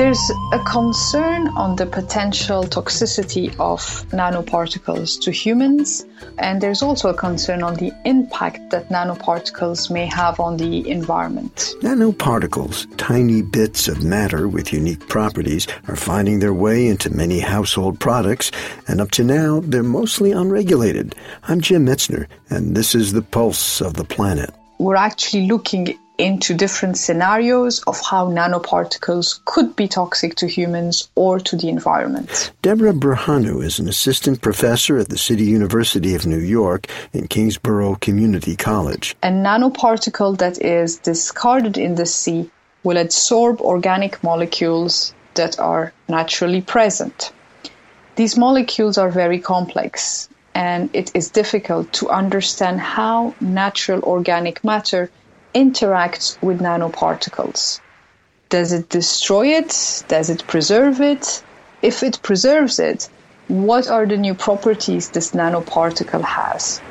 There's a concern on the potential toxicity of nanoparticles to humans, and there's also a concern on the impact that nanoparticles may have on the environment. Nanoparticles, tiny bits of matter with unique properties, are finding their way into many household products, and up to now, they're mostly unregulated. I'm Jim Metzner, and this is the pulse of the planet. We're actually looking into different scenarios of how nanoparticles could be toxic to humans or to the environment. Deborah Burhanu is an assistant professor at the City University of New York in Kingsborough Community College. A nanoparticle that is discarded in the sea will absorb organic molecules that are naturally present. These molecules are very complex, and it is difficult to understand how natural organic matter interacts with nanoparticles. Does it destroy it? Does it preserve it? If it preserves it, what are the new properties this nanoparticle has?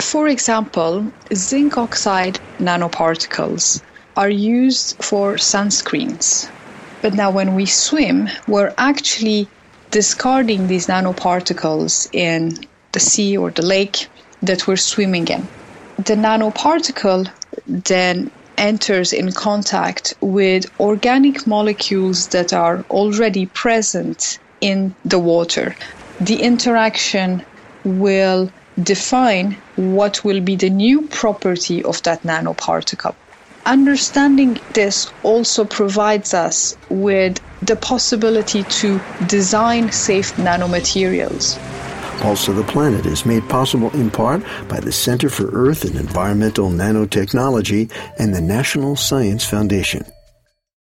For example, zinc oxide nanoparticles are used for sunscreens. But now, when we swim, we're actually discarding these nanoparticles in the sea or the lake that we're swimming in. The nanoparticle then enters in contact with organic molecules that are already present in the water. The interaction will define what will be the new property of that nanoparticle. Understanding this also provides us with the possibility to design safe nanomaterials. Pulse of the Planet is made possible in part by the Center for Earth and Environmental Nanotechnology and the National Science Foundation.